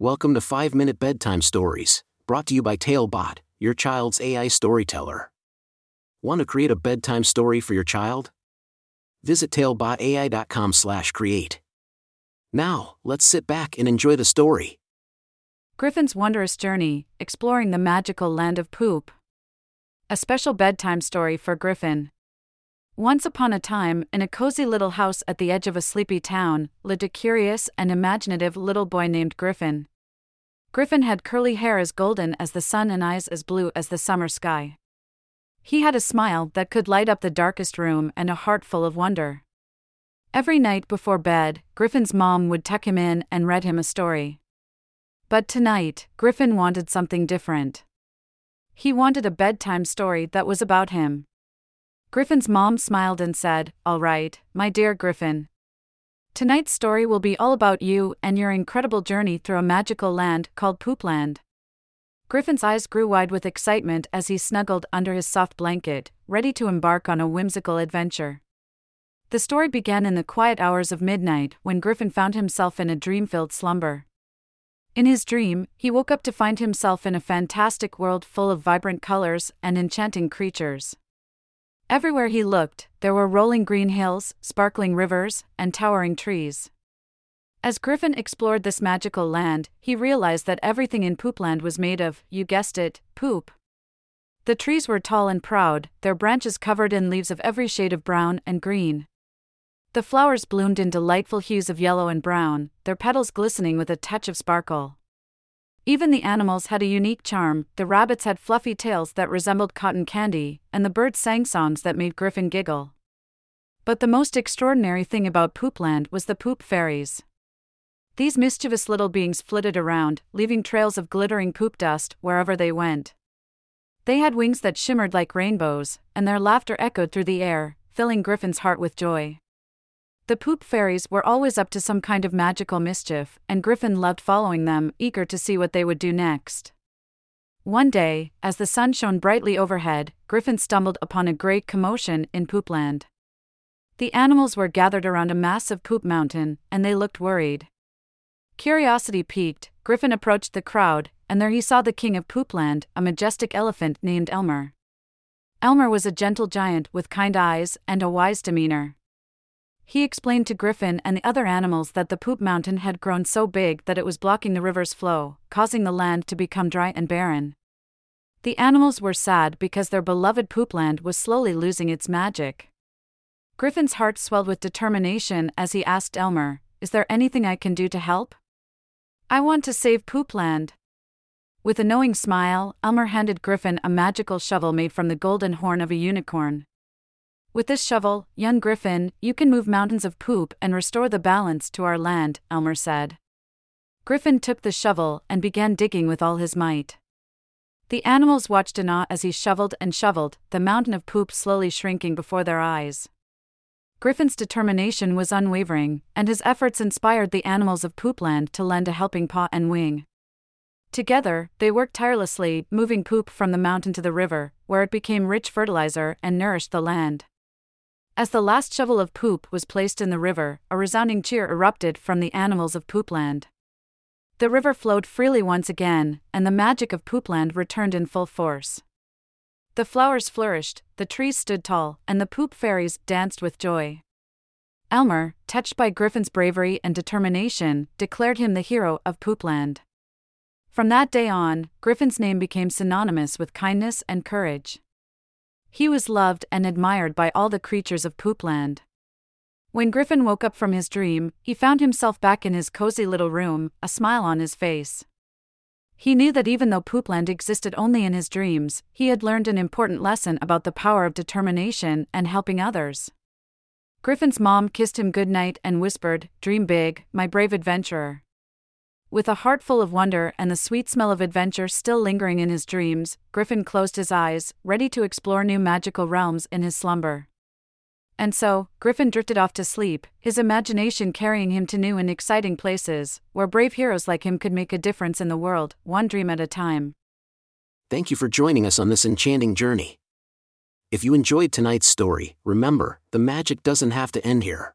Welcome to 5 Minute Bedtime Stories, brought to you by Talebot, your child's AI storyteller. Want to create a bedtime story for your child? Visit talebotai.com/create. Now, let's sit back and enjoy the story. Griffin's Wondrous Journey Exploring the Magical Land of Poop. A special bedtime story for Griffin. Once upon a time, in a cozy little house at the edge of a sleepy town, lived a curious and imaginative little boy named Griffin. Griffin had curly hair as golden as the sun and eyes as blue as the summer sky. He had a smile that could light up the darkest room and a heart full of wonder. Every night before bed, Griffin's mom would tuck him in and read him a story. But tonight, Griffin wanted something different. He wanted a bedtime story that was about him. Griffin's mom smiled and said, All right, my dear Griffin. Tonight's story will be all about you and your incredible journey through a magical land called Poopland. Griffin's eyes grew wide with excitement as he snuggled under his soft blanket, ready to embark on a whimsical adventure. The story began in the quiet hours of midnight when Griffin found himself in a dream filled slumber. In his dream, he woke up to find himself in a fantastic world full of vibrant colors and enchanting creatures. Everywhere he looked, there were rolling green hills, sparkling rivers, and towering trees. As Griffin explored this magical land, he realized that everything in Poopland was made of, you guessed it, poop. The trees were tall and proud, their branches covered in leaves of every shade of brown and green. The flowers bloomed in delightful hues of yellow and brown, their petals glistening with a touch of sparkle. Even the animals had a unique charm the rabbits had fluffy tails that resembled cotton candy, and the birds sang songs that made Griffin giggle. But the most extraordinary thing about Poopland was the poop fairies. These mischievous little beings flitted around, leaving trails of glittering poop dust wherever they went. They had wings that shimmered like rainbows, and their laughter echoed through the air, filling Griffin's heart with joy. The poop fairies were always up to some kind of magical mischief, and Griffin loved following them, eager to see what they would do next. One day, as the sun shone brightly overhead, Griffin stumbled upon a great commotion in Poopland. The animals were gathered around a massive poop mountain, and they looked worried. Curiosity piqued, Griffin approached the crowd, and there he saw the king of Poopland, a majestic elephant named Elmer. Elmer was a gentle giant with kind eyes and a wise demeanor. He explained to Griffin and the other animals that the poop mountain had grown so big that it was blocking the river's flow, causing the land to become dry and barren. The animals were sad because their beloved poopland was slowly losing its magic. Griffin's heart swelled with determination as he asked Elmer, Is there anything I can do to help? I want to save Poopland. With a knowing smile, Elmer handed Griffin a magical shovel made from the golden horn of a unicorn. With this shovel, young Griffin, you can move mountains of poop and restore the balance to our land, Elmer said. Griffin took the shovel and began digging with all his might. The animals watched in awe as he shoveled and shoveled, the mountain of poop slowly shrinking before their eyes. Griffin's determination was unwavering, and his efforts inspired the animals of Poopland to lend a helping paw and wing. Together, they worked tirelessly, moving poop from the mountain to the river, where it became rich fertilizer and nourished the land. As the last shovel of poop was placed in the river, a resounding cheer erupted from the animals of Poopland. The river flowed freely once again, and the magic of Poopland returned in full force. The flowers flourished, the trees stood tall, and the poop fairies danced with joy. Elmer, touched by Griffin's bravery and determination, declared him the hero of Poopland. From that day on, Griffin's name became synonymous with kindness and courage. He was loved and admired by all the creatures of Poopland. When Griffin woke up from his dream, he found himself back in his cozy little room, a smile on his face. He knew that even though Poopland existed only in his dreams, he had learned an important lesson about the power of determination and helping others. Griffin's mom kissed him goodnight and whispered, Dream big, my brave adventurer. With a heart full of wonder and the sweet smell of adventure still lingering in his dreams, Griffin closed his eyes, ready to explore new magical realms in his slumber. And so, Griffin drifted off to sleep, his imagination carrying him to new and exciting places, where brave heroes like him could make a difference in the world, one dream at a time. Thank you for joining us on this enchanting journey. If you enjoyed tonight's story, remember, the magic doesn't have to end here.